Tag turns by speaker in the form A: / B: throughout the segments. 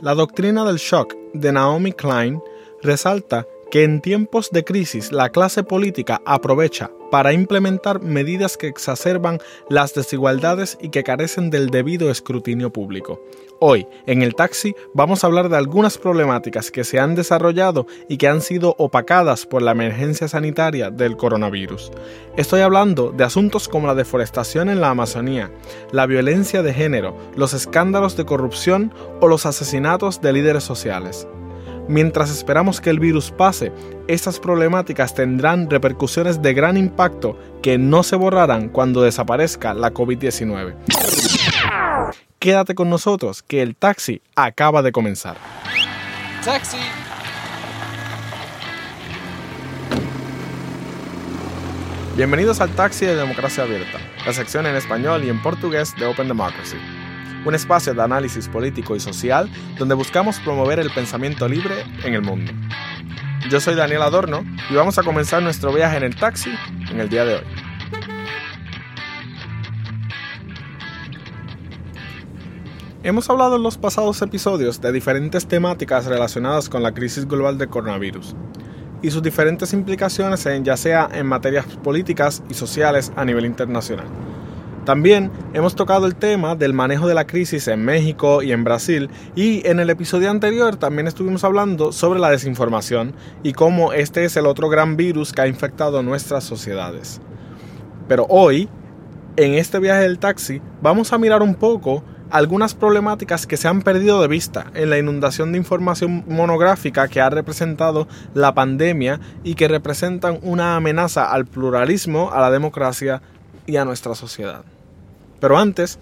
A: La doctrina del shock de Naomi Klein resalta que en tiempos de crisis la clase política aprovecha para implementar medidas que exacerban las desigualdades y que carecen del debido escrutinio público. Hoy, en el taxi, vamos a hablar de algunas problemáticas que se han desarrollado y que han sido opacadas por la emergencia sanitaria del coronavirus. Estoy hablando de asuntos como la deforestación en la Amazonía, la violencia de género, los escándalos de corrupción o los asesinatos de líderes sociales. Mientras esperamos que el virus pase, estas problemáticas tendrán repercusiones de gran impacto que no se borrarán cuando desaparezca la COVID-19. Quédate con nosotros, que el taxi acaba de comenzar. ¡Taxi! Bienvenidos al Taxi de Democracia Abierta, la sección en español y en portugués de Open Democracy un espacio de análisis político y social donde buscamos promover el pensamiento libre en el mundo. Yo soy Daniel Adorno y vamos a comenzar nuestro viaje en el taxi en el día de hoy. Hemos hablado en los pasados episodios de diferentes temáticas relacionadas con la crisis global de coronavirus y sus diferentes implicaciones en ya sea en materias políticas y sociales a nivel internacional. También hemos tocado el tema del manejo de la crisis en México y en Brasil y en el episodio anterior también estuvimos hablando sobre la desinformación y cómo este es el otro gran virus que ha infectado nuestras sociedades. Pero hoy, en este viaje del taxi, vamos a mirar un poco algunas problemáticas que se han perdido de vista en la inundación de información monográfica que ha representado la pandemia y que representan una amenaza al pluralismo, a la democracia y a nuestra sociedad. Pero antes,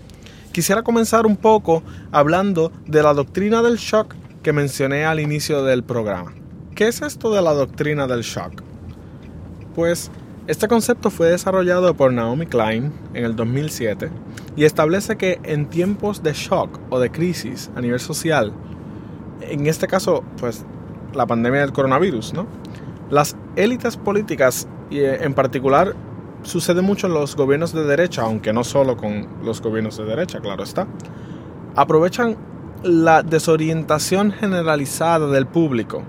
A: quisiera comenzar un poco hablando de la doctrina del shock que mencioné al inicio del programa. ¿Qué es esto de la doctrina del shock? Pues este concepto fue desarrollado por Naomi Klein en el 2007 y establece que en tiempos de shock o de crisis a nivel social, en este caso, pues la pandemia del coronavirus, ¿no? Las élites políticas y eh, en particular sucede mucho en los gobiernos de derecha, aunque no solo con los gobiernos de derecha, claro está. Aprovechan la desorientación generalizada del público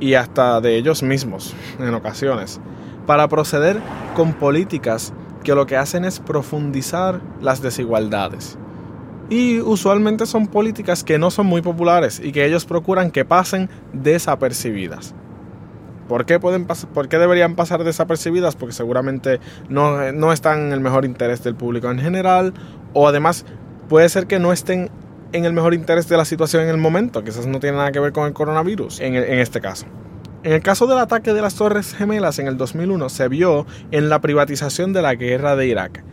A: y hasta de ellos mismos en ocasiones para proceder con políticas que lo que hacen es profundizar las desigualdades. Y usualmente son políticas que no son muy populares y que ellos procuran que pasen desapercibidas. ¿Por qué, pueden ¿Por qué deberían pasar desapercibidas? Porque seguramente no, no están en el mejor interés del público en general o además puede ser que no estén en el mejor interés de la situación en el momento, quizás no tiene nada que ver con el coronavirus en, en este caso. En el caso del ataque de las Torres Gemelas en el 2001 se vio en la privatización de la guerra de Irak.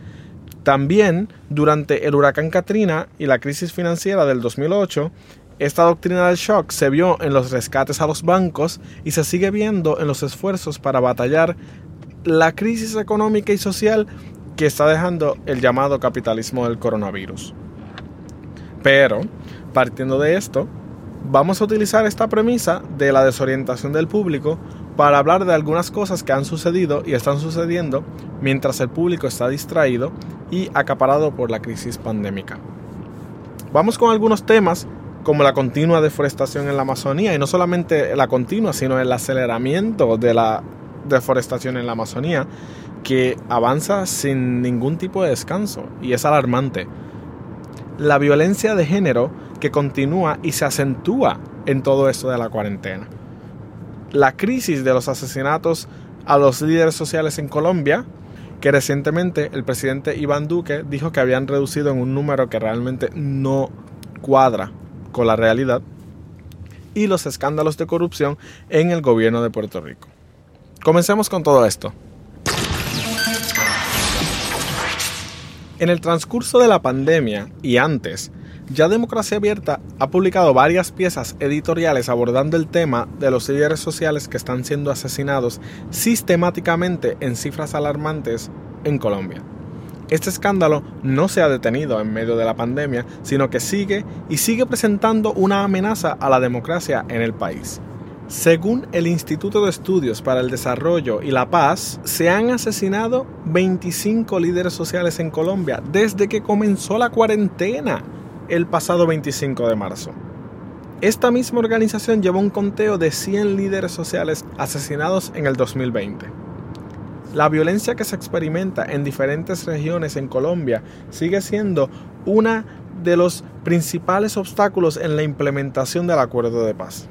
A: También durante el huracán Katrina y la crisis financiera del 2008 esta doctrina del shock se vio en los rescates a los bancos y se sigue viendo en los esfuerzos para batallar la crisis económica y social que está dejando el llamado capitalismo del coronavirus. Pero, partiendo de esto, vamos a utilizar esta premisa de la desorientación del público para hablar de algunas cosas que han sucedido y están sucediendo mientras el público está distraído y acaparado por la crisis pandémica. Vamos con algunos temas como la continua deforestación en la Amazonía, y no solamente la continua, sino el aceleramiento de la deforestación en la Amazonía, que avanza sin ningún tipo de descanso, y es alarmante. La violencia de género que continúa y se acentúa en todo esto de la cuarentena. La crisis de los asesinatos a los líderes sociales en Colombia, que recientemente el presidente Iván Duque dijo que habían reducido en un número que realmente no cuadra con la realidad y los escándalos de corrupción en el gobierno de Puerto Rico. Comencemos con todo esto. En el transcurso de la pandemia y antes, ya Democracia Abierta ha publicado varias piezas editoriales abordando el tema de los líderes sociales que están siendo asesinados sistemáticamente en cifras alarmantes en Colombia. Este escándalo no se ha detenido en medio de la pandemia, sino que sigue y sigue presentando una amenaza a la democracia en el país. Según el Instituto de Estudios para el Desarrollo y la Paz, se han asesinado 25 líderes sociales en Colombia desde que comenzó la cuarentena el pasado 25 de marzo. Esta misma organización llevó un conteo de 100 líderes sociales asesinados en el 2020. La violencia que se experimenta en diferentes regiones en Colombia sigue siendo una de los principales obstáculos en la implementación del acuerdo de paz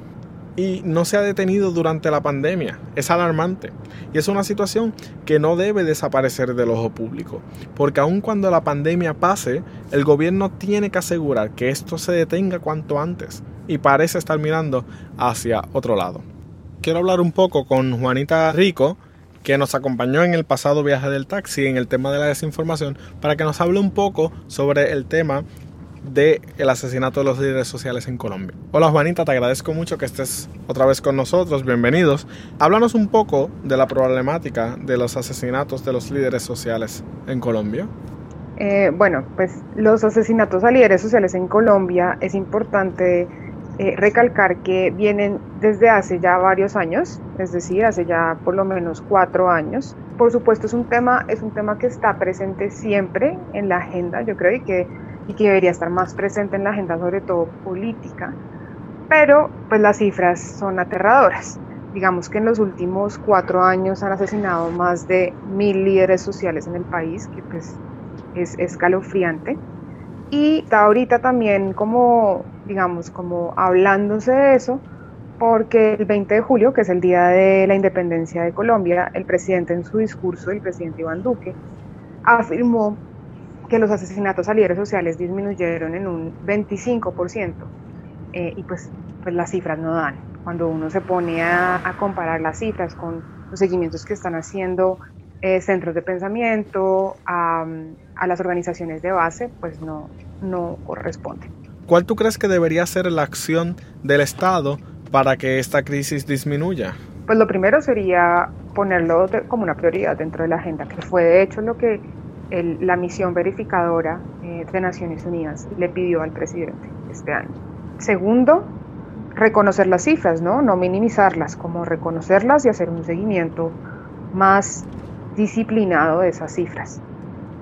A: y no se ha detenido durante la pandemia. Es alarmante y es una situación que no debe desaparecer del ojo público, porque aun cuando la pandemia pase, el gobierno tiene que asegurar que esto se detenga cuanto antes y parece estar mirando hacia otro lado. Quiero hablar un poco con Juanita Rico, que nos acompañó en el pasado viaje del taxi en el tema de la desinformación, para que nos hable un poco sobre el tema del el asesinato de los líderes sociales en Colombia. Hola Juanita, te agradezco mucho que estés otra vez con nosotros, bienvenidos. Háblanos un poco de la problemática de los asesinatos de los líderes sociales en Colombia.
B: Eh, bueno, pues los asesinatos a líderes sociales en Colombia es importante eh, recalcar que vienen desde hace ya varios años, es decir, hace ya por lo menos cuatro años. Por supuesto es un tema, es un tema que está presente siempre en la agenda, yo creo, y que y que debería estar más presente en la agenda, sobre todo política. Pero pues las cifras son aterradoras. Digamos que en los últimos cuatro años han asesinado más de mil líderes sociales en el país, que pues es escalofriante. Y está ahorita también como, digamos, como hablándose de eso, porque el 20 de julio, que es el día de la independencia de Colombia, el presidente en su discurso, el presidente Iván Duque, afirmó que los asesinatos a líderes sociales disminuyeron en un 25%. Eh, y pues, pues las cifras no dan. Cuando uno se pone a, comparar las cifras con los seguimientos que están haciendo eh, centros de pensamiento, a, a, las organizaciones de base, pues no, no corresponde.
A: ¿Cuál tú crees que debería ser la acción del Estado para que esta crisis disminuya?
B: Pues lo primero sería ponerlo como una prioridad dentro de la agenda, que fue de hecho lo que la misión verificadora eh, de Naciones Unidas le pidió al presidente este año. Segundo, reconocer las cifras, ¿no? no minimizarlas, como reconocerlas y hacer un seguimiento más disciplinado de esas cifras.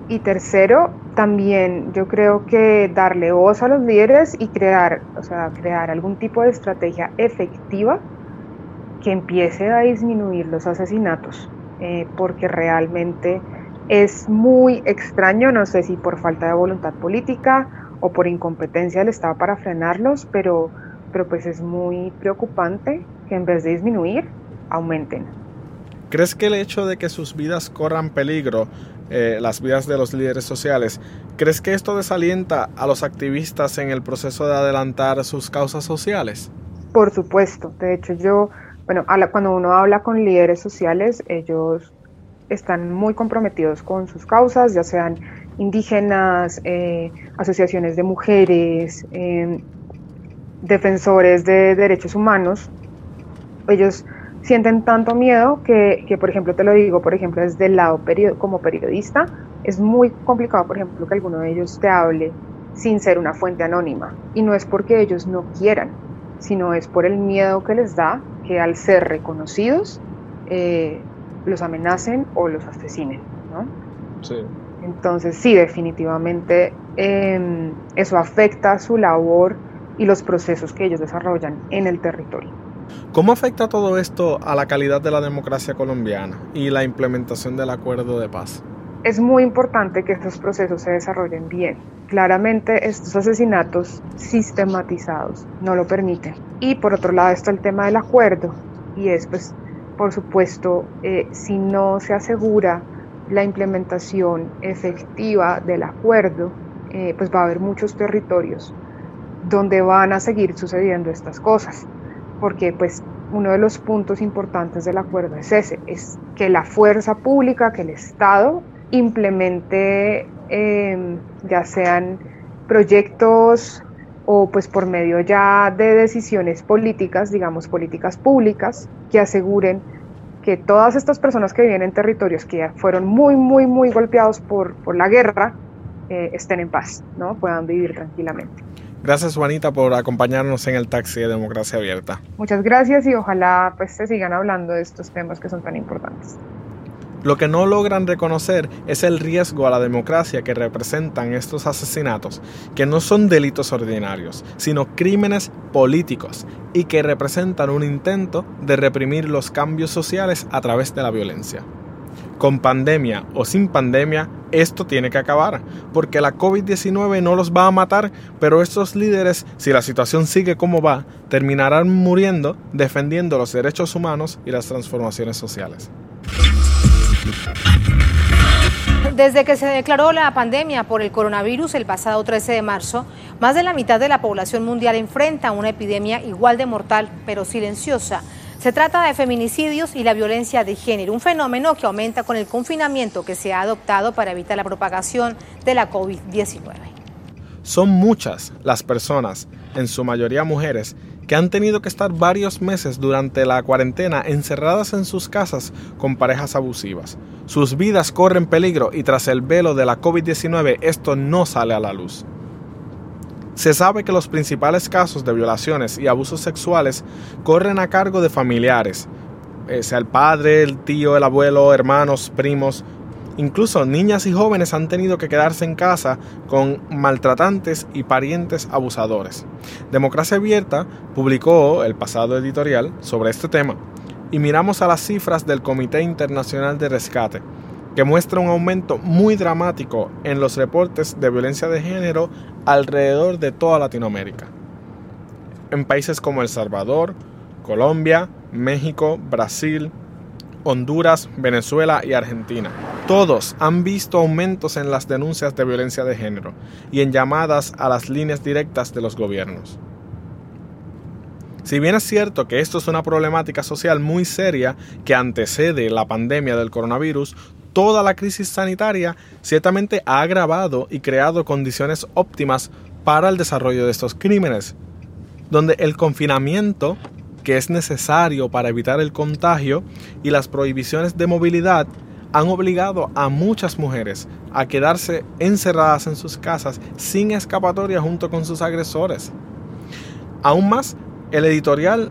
B: Y tercero, también yo creo que darle voz a los líderes y crear, o sea, crear algún tipo de estrategia efectiva que empiece a disminuir los asesinatos, eh, porque realmente es muy extraño, no sé si por falta de voluntad política o por incompetencia del Estado para frenarlos, pero, pero pues es muy preocupante que en vez de disminuir, aumenten.
A: ¿Crees que el hecho de que sus vidas corran peligro, eh, las vidas de los líderes sociales, ¿crees que esto desalienta a los activistas en el proceso de adelantar sus causas sociales?
B: Por supuesto, de hecho yo, bueno, cuando uno habla con líderes sociales, ellos están muy comprometidos con sus causas, ya sean indígenas, eh, asociaciones de mujeres, em, defensores de derechos humanos. Ellos sienten tanto miedo que, que, por ejemplo, te lo digo, por ejemplo, desde el lado como periodista, es muy complicado, por ejemplo, que alguno de ellos te hable sin ser una fuente anónima. Y no es porque ellos no quieran, sino es por el miedo que les da que al ser reconocidos, eh, los amenacen o los asesinen, ¿no? Sí. Entonces, sí, definitivamente em, eso afecta su labor y los procesos que ellos desarrollan en el territorio.
A: ¿Cómo afecta todo esto a la calidad de la democracia colombiana y la implementación del acuerdo de paz?
B: Es muy importante que estos procesos se desarrollen bien. Claramente estos asesinatos sistematizados no lo permiten. Y por otro lado está el tema del acuerdo y es pues por supuesto, eh, si no se asegura la implementación efectiva del acuerdo, eh, pues va a haber muchos territorios donde van a seguir sucediendo estas cosas, porque pues uno de los puntos importantes del acuerdo es ese, es que la fuerza pública, que el Estado implemente em, ya sean proyectos o pues por medio ya de decisiones políticas, digamos políticas públicas, que aseguren que todas estas personas que viven en territorios que ya fueron muy, muy, muy golpeados por, por la guerra, eh, estén en paz, ¿no? puedan vivir tranquilamente.
A: Gracias Juanita por acompañarnos en el taxi de Democracia Abierta.
B: Muchas gracias y ojalá pues se sigan hablando de estos temas que son tan importantes.
A: Lo que no logran reconocer es el riesgo a la democracia que representan estos asesinatos, que no son delitos ordinarios, sino crímenes políticos y que representan un intento de reprimir los cambios sociales a través de la violencia. Con pandemia o sin pandemia, esto tiene que acabar, porque la COVID-19 no los va a matar, pero estos líderes, si la situación sigue como va, terminarán muriendo defendiendo los derechos humanos y las transformaciones sociales.
C: Desde que se declaró la pandemia por el coronavirus el pasado 13 de marzo, más de la mitad de la población mundial enfrenta una epidemia igual de mortal, pero silenciosa. Se trata de feminicidios y la violencia de género, un fenómeno que aumenta con el confinamiento que se ha adoptado para evitar la propagación de la COVID-19.
A: Son muchas las personas, en su mayoría mujeres, que han tenido que estar varios meses durante la cuarentena encerradas en sus casas con parejas abusivas. Sus vidas corren peligro y tras el velo de la COVID-19 esto no sale a la luz. Se sabe que los principales casos de violaciones y abusos sexuales corren a cargo de familiares, eh, sea el padre, el tío, el abuelo, hermanos, primos, Incluso niñas y jóvenes han tenido que quedarse en casa con maltratantes y parientes abusadores. Democracia Abierta publicó el pasado editorial sobre este tema y miramos a las cifras del Comité Internacional de Rescate, que muestra un aumento muy dramático en los reportes de violencia de género alrededor de toda Latinoamérica. En países como El Salvador, Colombia, México, Brasil, Honduras, Venezuela y Argentina. Todos han visto aumentos en las denuncias de violencia de género y en llamadas a las líneas directas de los gobiernos. Si bien es cierto que esto es una problemática social muy seria que antecede la pandemia del coronavirus, toda la crisis sanitaria ciertamente ha agravado y creado condiciones óptimas para el desarrollo de estos crímenes, donde el confinamiento que es necesario para evitar el contagio y las prohibiciones de movilidad han obligado a muchas mujeres a quedarse encerradas en sus casas sin escapatoria junto con sus agresores. Aún más, el editorial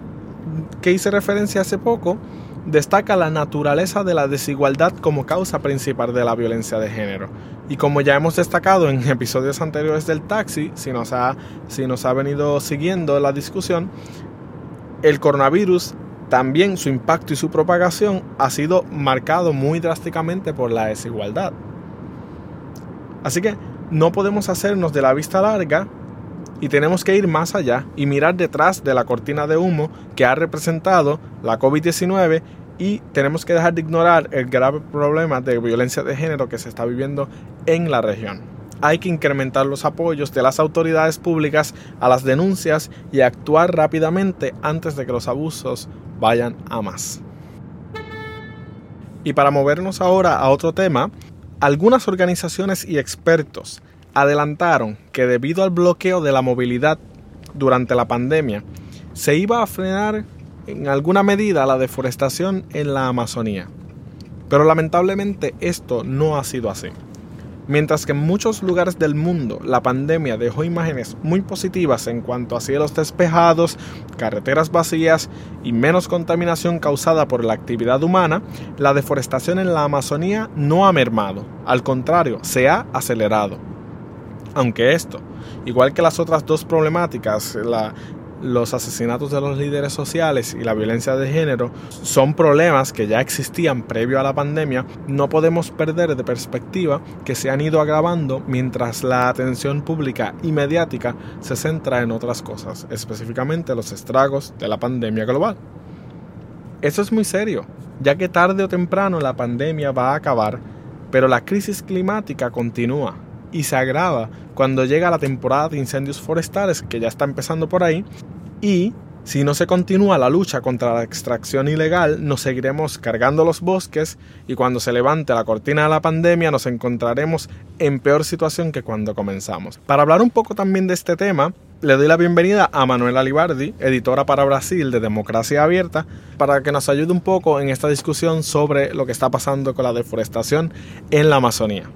A: que hice referencia hace poco destaca la naturaleza de la desigualdad como causa principal de la violencia de género. Y como ya hemos destacado en episodios anteriores del taxi, si nos ha, si nos ha venido siguiendo la discusión, el coronavirus también su impacto y su propagación ha sido marcado muy drásticamente por la desigualdad. Así que no podemos hacernos de la vista larga y tenemos que ir más allá y mirar detrás de la cortina de humo que ha representado la COVID-19 y tenemos que dejar de ignorar el grave problema de violencia de género que se está viviendo en la región hay que incrementar los apoyos de las autoridades públicas a las denuncias y actuar rápidamente antes de que los abusos vayan a más. Y para movernos ahora a otro tema, algunas organizaciones y expertos adelantaron que debido al bloqueo de la movilidad durante la pandemia, se iba a frenar en alguna medida la deforestación en la Amazonía. Pero lamentablemente esto no ha sido así. Mientras que en muchos lugares del mundo la pandemia dejó imágenes muy positivas en cuanto a cielos despejados, carreteras vacías y menos contaminación causada por la actividad humana, la deforestación en la Amazonía no ha mermado, al contrario, se ha acelerado. Aunque esto, igual que las otras dos problemáticas, los asesinatos de los líderes sociales y la violencia de género son problemas que ya existían previo a la pandemia, no podemos perder de perspectiva que se han ido agravando mientras la atención pública y mediática se centra en otras cosas, específicamente los estragos de la pandemia global. Eso es muy serio, ya que tarde o temprano la pandemia va a acabar, pero la crisis climática continúa y se agrava cuando llega la temporada de incendios forestales que ya está empezando por ahí y si no se continúa la lucha contra la extracción ilegal, nos seguiremos cargando los bosques y cuando se levante la cortina de la pandemia nos encontraremos en peor situación que cuando comenzamos. Para hablar un poco también de este tema, le doy la bienvenida a Manuela Alibardi, editora para Brasil de Democracia Abierta, para que nos ayude un poco en esta discusión sobre lo que está pasando con la deforestación en la Amazonía.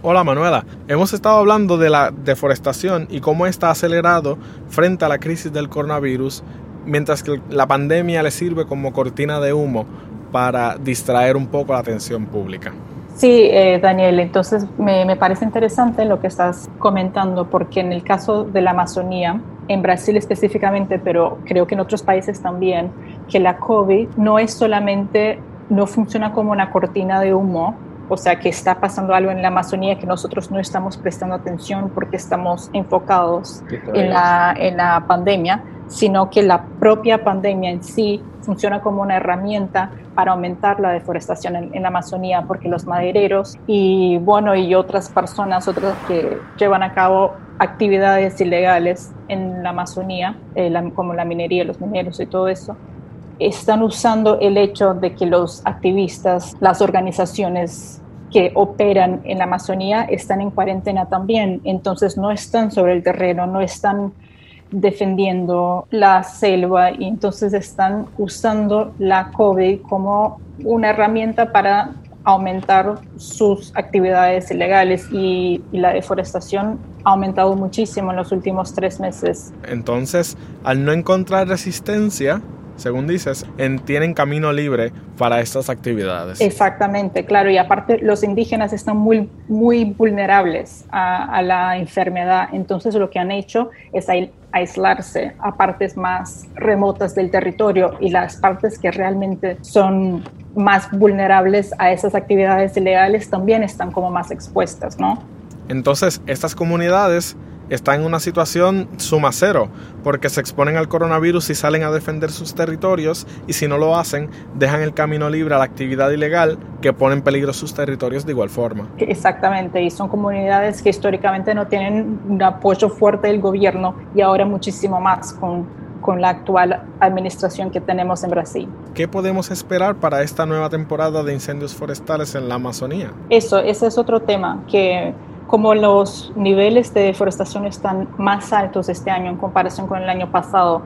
A: Hola Manuela, hemos estado hablando de la deforestación y cómo está acelerado frente a la crisis del coronavirus, mientras que la pandemia le sirve como cortina de humo para distraer un poco la atención pública.
D: Sí, eh, Daniel, entonces me, me, parece interesante lo que estás comentando, porque en el caso de la Amazonía, en Brasil específicamente, pero creo que en otros países también, que la COVID no es solamente, no funciona como una cortina de humo, o sea, que está pasando algo en la Amazonía que nosotros no estamos prestando atención porque estamos enfocados en la, en la pandemia, sino que la propia pandemia en sí funciona como una herramienta para aumentar la deforestación en, la Amazonía, porque los madereros y bueno y otras personas, otras que llevan a cabo actividades ilegales en la Amazonía, eh, como la minería, los mineros y todo eso, están usando el hecho de que los activistas, las organizaciones que operan en la Amazonía están en cuarentena también, entonces no están sobre el terreno, no están defendiendo la selva y entonces están usando la COVID como una herramienta para aumentar sus actividades ilegales y, y, la deforestación ha aumentado muchísimo en los últimos tres meses.
A: Entonces, al no encontrar resistencia, según dices, tienen camino libre para estas actividades.
D: Exactamente, claro, y aparte los indígenas están muy, muy vulnerables a, la enfermedad, entonces lo que han hecho es aislarse a partes más remotas del territorio y las partes que realmente son más vulnerables a esas actividades ilegales también están como más expuestas, ¿no?
A: Entonces, estas comunidades están en una situación suma cero, porque se exponen al coronavirus y salen a defender sus territorios y si no lo hacen, dejan el camino libre a la actividad ilegal que pone en peligro sus territorios de igual forma.
D: Exactamente, y son comunidades que históricamente no tienen un apoyo fuerte del gobierno y ahora muchísimo más con, con la actual administración que tenemos en Brasil.
A: ¿Qué podemos esperar para esta nueva temporada de incendios forestales en la Amazonía?
D: Eso, ese es otro tema que como los niveles de deforestación están más altos este año en comparación con el año pasado,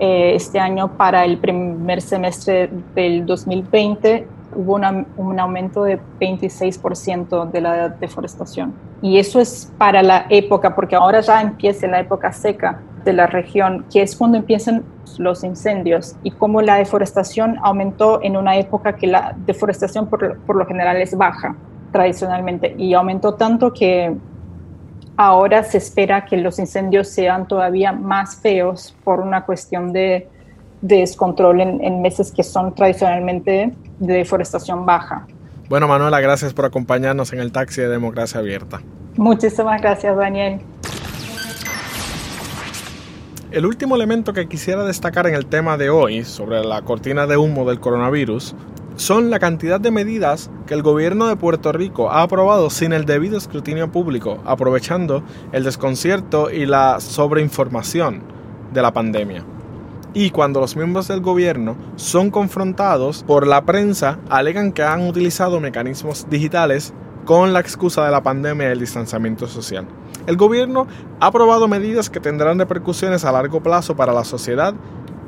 D: eh, este año para el primer semestre del 2020 hubo un aumento de 26% de la deforestación. Y eso es para la época, porque ahora ya empieza la época seca de la región, que es cuando empiezan los incendios y como la deforestación aumentó en una época que la deforestación por, por lo general es baja tradicionalmente y aumentó tanto que ahora se espera que los incendios sean todavía más feos por una cuestión de, descontrol en, meses que son tradicionalmente de deforestación baja.
A: Bueno, Manuela, gracias por acompañarnos en el taxi de Democracia Abierta.
D: Muchísimas gracias, Daniel.
A: El último elemento que quisiera destacar en el tema de hoy sobre la cortina de humo del coronavirus son la cantidad de medidas que el gobierno de Puerto Rico ha aprobado sin el debido escrutinio público, aprovechando el desconcierto y la sobreinformación de la pandemia. Y cuando los miembros del gobierno son confrontados por la prensa, alegan que han utilizado mecanismos digitales con la excusa de la pandemia y el distanciamiento social. El gobierno ha aprobado medidas que tendrán repercusiones a largo plazo para la sociedad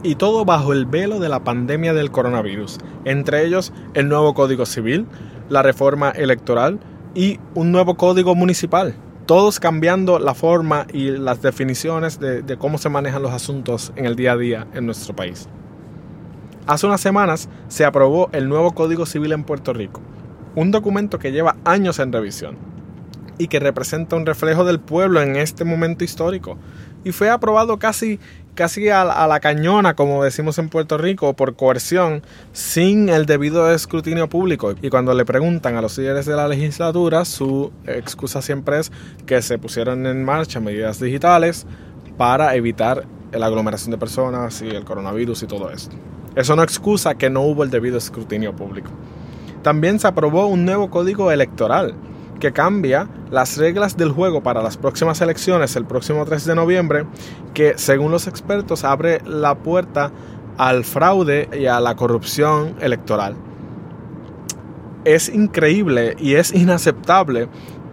A: y todo bajo el velo de la pandemia del coronavirus, entre ellos el nuevo Código Civil, la reforma electoral y un nuevo Código Municipal, todos cambiando la forma y las definiciones de, cómo se manejan los asuntos en el día a día en nuestro país. Hace unas semanas se aprobó el nuevo Código Civil en Puerto Rico, un documento que lleva años en revisión y que representa un reflejo del pueblo en este momento histórico. Y fue aprobado casi casi a, la cañona, como decimos en Puerto Rico, por coerción, sin el debido escrutinio público. Y cuando le preguntan a los líderes de la legislatura, su excusa siempre es que se pusieron en marcha medidas digitales para evitar la aglomeración de personas y el coronavirus y todo esto. Eso no excusa que no hubo el debido escrutinio público. También se aprobó un nuevo código electoral que cambia las reglas del juego para las próximas elecciones el próximo 3 de noviembre, que según los expertos abre la puerta al fraude y a la corrupción electoral. Es increíble y es inaceptable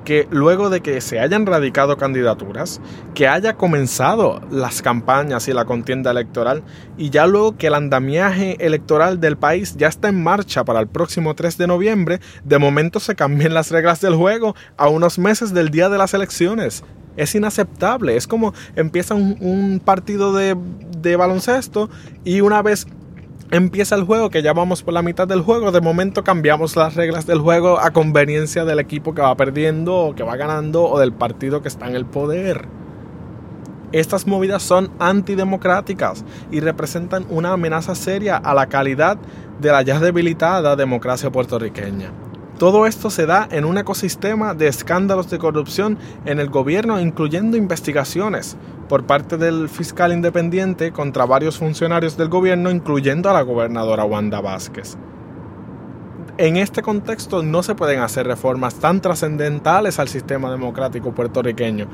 A: que luego de que se hayan radicado candidaturas, que haya comenzado las campañas y la contienda electoral y ya luego que el andamiaje electoral del país ya está en marcha para el próximo 3 de noviembre, de momento se cambien las reglas del juego a unos meses del día de las elecciones. Es inaceptable, es como empieza un, partido de, de baloncesto y una vez empieza el juego, que ya vamos por la mitad del juego, de momento cambiamos las reglas del juego a conveniencia del equipo que va perdiendo o que va ganando o del partido que está en el poder. Estas movidas son antidemocráticas y representan una amenaza seria a la calidad de la ya debilitada democracia puertorriqueña. Todo esto se da en un ecosistema de escándalos de corrupción en el gobierno, incluyendo investigaciones por parte del fiscal independiente contra varios funcionarios del gobierno, incluyendo a la gobernadora Wanda Vázquez. En este contexto no se pueden hacer reformas tan trascendentales al sistema democrático puertorriqueño.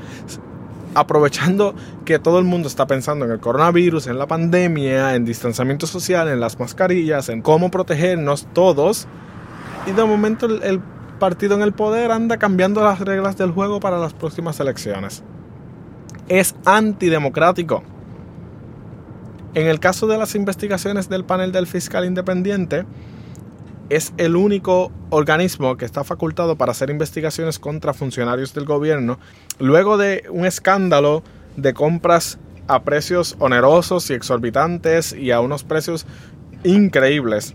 A: Aprovechando que todo el mundo está pensando en el coronavirus, en la pandemia, en distanciamiento social, en las mascarillas, en cómo protegernos todos, y de momento el, partido en el poder anda cambiando las reglas del juego para las próximas elecciones. Es antidemocrático. En el caso de las investigaciones del panel del fiscal independiente, es el único organismo que está facultado para hacer investigaciones contra funcionarios del gobierno luego de un escándalo de compras a precios onerosos y exorbitantes y a unos precios increíbles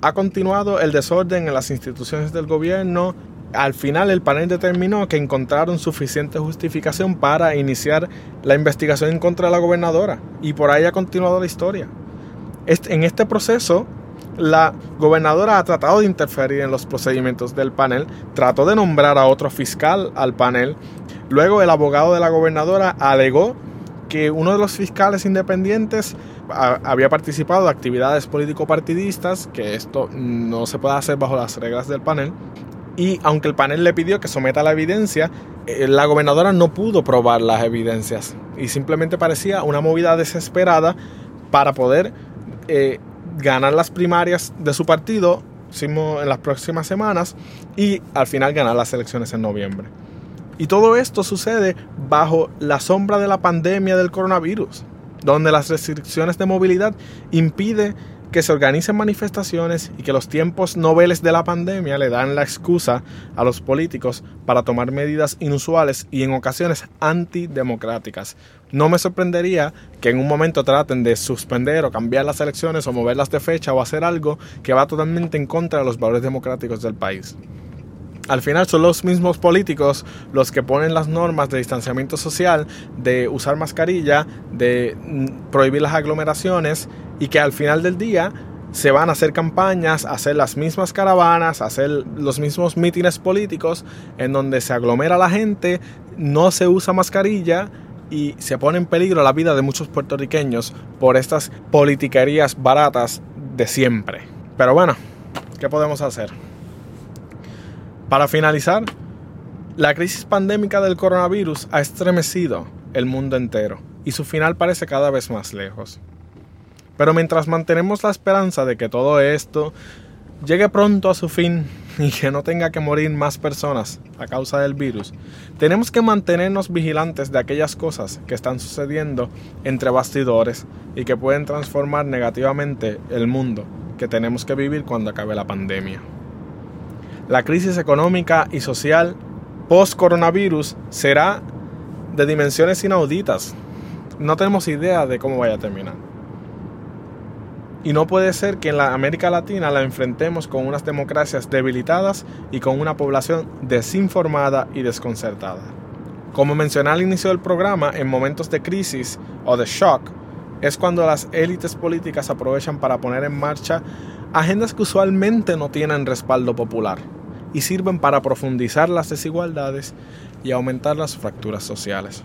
A: ha continuado el desorden en las instituciones del gobierno. Al final el panel determinó que encontraron suficiente justificación para iniciar la investigación en contra de la gobernadora y por ahí ha continuado la historia. En este proceso, la gobernadora ha tratado de interferir en los procedimientos del panel, trató de nombrar a otro fiscal al panel, luego el abogado de la gobernadora alegó que uno de los fiscales independientes había participado de actividades político-partidistas, que esto no se puede hacer bajo las reglas del panel. Y aunque el panel le pidió que someta la evidencia, eh, la gobernadora no pudo probar las evidencias y simplemente parecía una movida desesperada para poder eh, ganar las primarias de su partido en las próximas semanas y al final ganar las elecciones en noviembre. Y todo esto sucede bajo la sombra de la pandemia del coronavirus donde las restricciones de movilidad impiden que se organicen manifestaciones y que los tiempos noveles de la pandemia le dan la excusa a los políticos para tomar medidas inusuales y en ocasiones antidemocráticas. No me sorprendería que en un momento traten de suspender o cambiar las elecciones o moverlas de fecha o hacer algo que va totalmente en contra de los valores democráticos del país. Al final son los mismos políticos los que ponen las normas de distanciamiento social, de usar mascarilla, de mm, prohibir las aglomeraciones y que al final del día se van a hacer campañas, a hacer las mismas caravanas, a hacer los mismos mítines políticos en donde se aglomera la gente, no se usa mascarilla y se pone en peligro la vida de muchos puertorriqueños por estas politiquerías baratas de siempre. Pero bueno, ¿qué podemos hacer? Para finalizar, la crisis pandémica del coronavirus ha estremecido el mundo entero y su final parece cada vez más lejos. Pero mientras mantenemos la esperanza de que todo esto llegue pronto a su fin y que no tenga que morir más personas a causa del virus, tenemos que mantenernos vigilantes de aquellas cosas que están sucediendo entre bastidores y que pueden transformar negativamente el mundo que tenemos que vivir cuando acabe la pandemia. La crisis económica y social post-coronavirus será de dimensiones inauditas. No tenemos idea de cómo vaya a terminar. Y no puede ser que en la América Latina la enfrentemos con unas democracias debilitadas y con una población desinformada y desconcertada. Como mencioné al inicio del programa, en momentos de crisis o de shock, es cuando las élites políticas aprovechan para poner en marcha agendas que usualmente no tienen respaldo popular y sirven para profundizar las desigualdades y aumentar las fracturas sociales.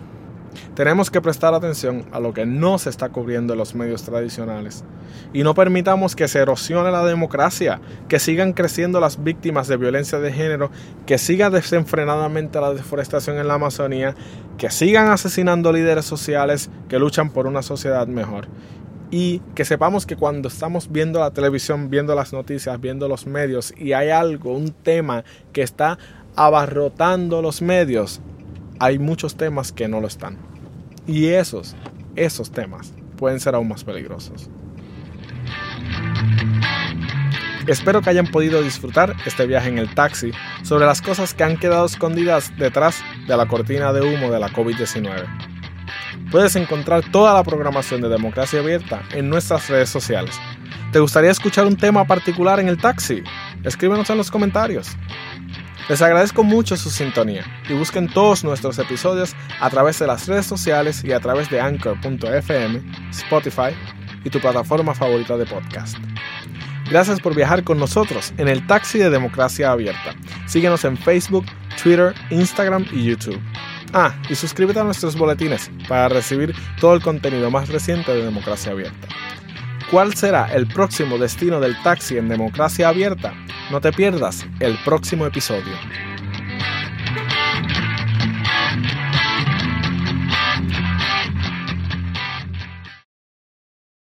A: Tenemos que prestar atención a lo que no se está cubriendo en los medios tradicionales y no permitamos que se erosione la democracia, que sigan creciendo las víctimas de violencia de género, que siga desenfrenadamente la deforestación en la Amazonía, que sigan asesinando líderes sociales que luchan por una sociedad mejor y que sepamos que cuando estamos viendo la televisión, viendo las noticias, viendo los medios y hay algo, un tema que está abarrotando los medios, hay muchos temas que no lo están. Y esos, esos temas pueden ser aún más peligrosos. Espero que hayan podido disfrutar este viaje en el taxi sobre las cosas que han quedado escondidas detrás de la cortina de humo de la COVID-19. Puedes encontrar toda la programación de Democracia Abierta en nuestras redes sociales. ¿Te gustaría escuchar un tema particular en el taxi? Escríbenos en los comentarios. Les agradezco mucho su sintonía y busquen todos nuestros episodios a través de las redes sociales y a través de anchor.fm, Spotify y tu plataforma favorita de podcast. Gracias por viajar con nosotros en el taxi de Democracia Abierta. Síguenos en Facebook, Twitter, Instagram y YouTube. Ah, y suscríbete a nuestros boletines para recibir todo el contenido más reciente de Democracia Abierta. ¿Cuál será el próximo destino del taxi en Democracia Abierta? No te pierdas el próximo episodio.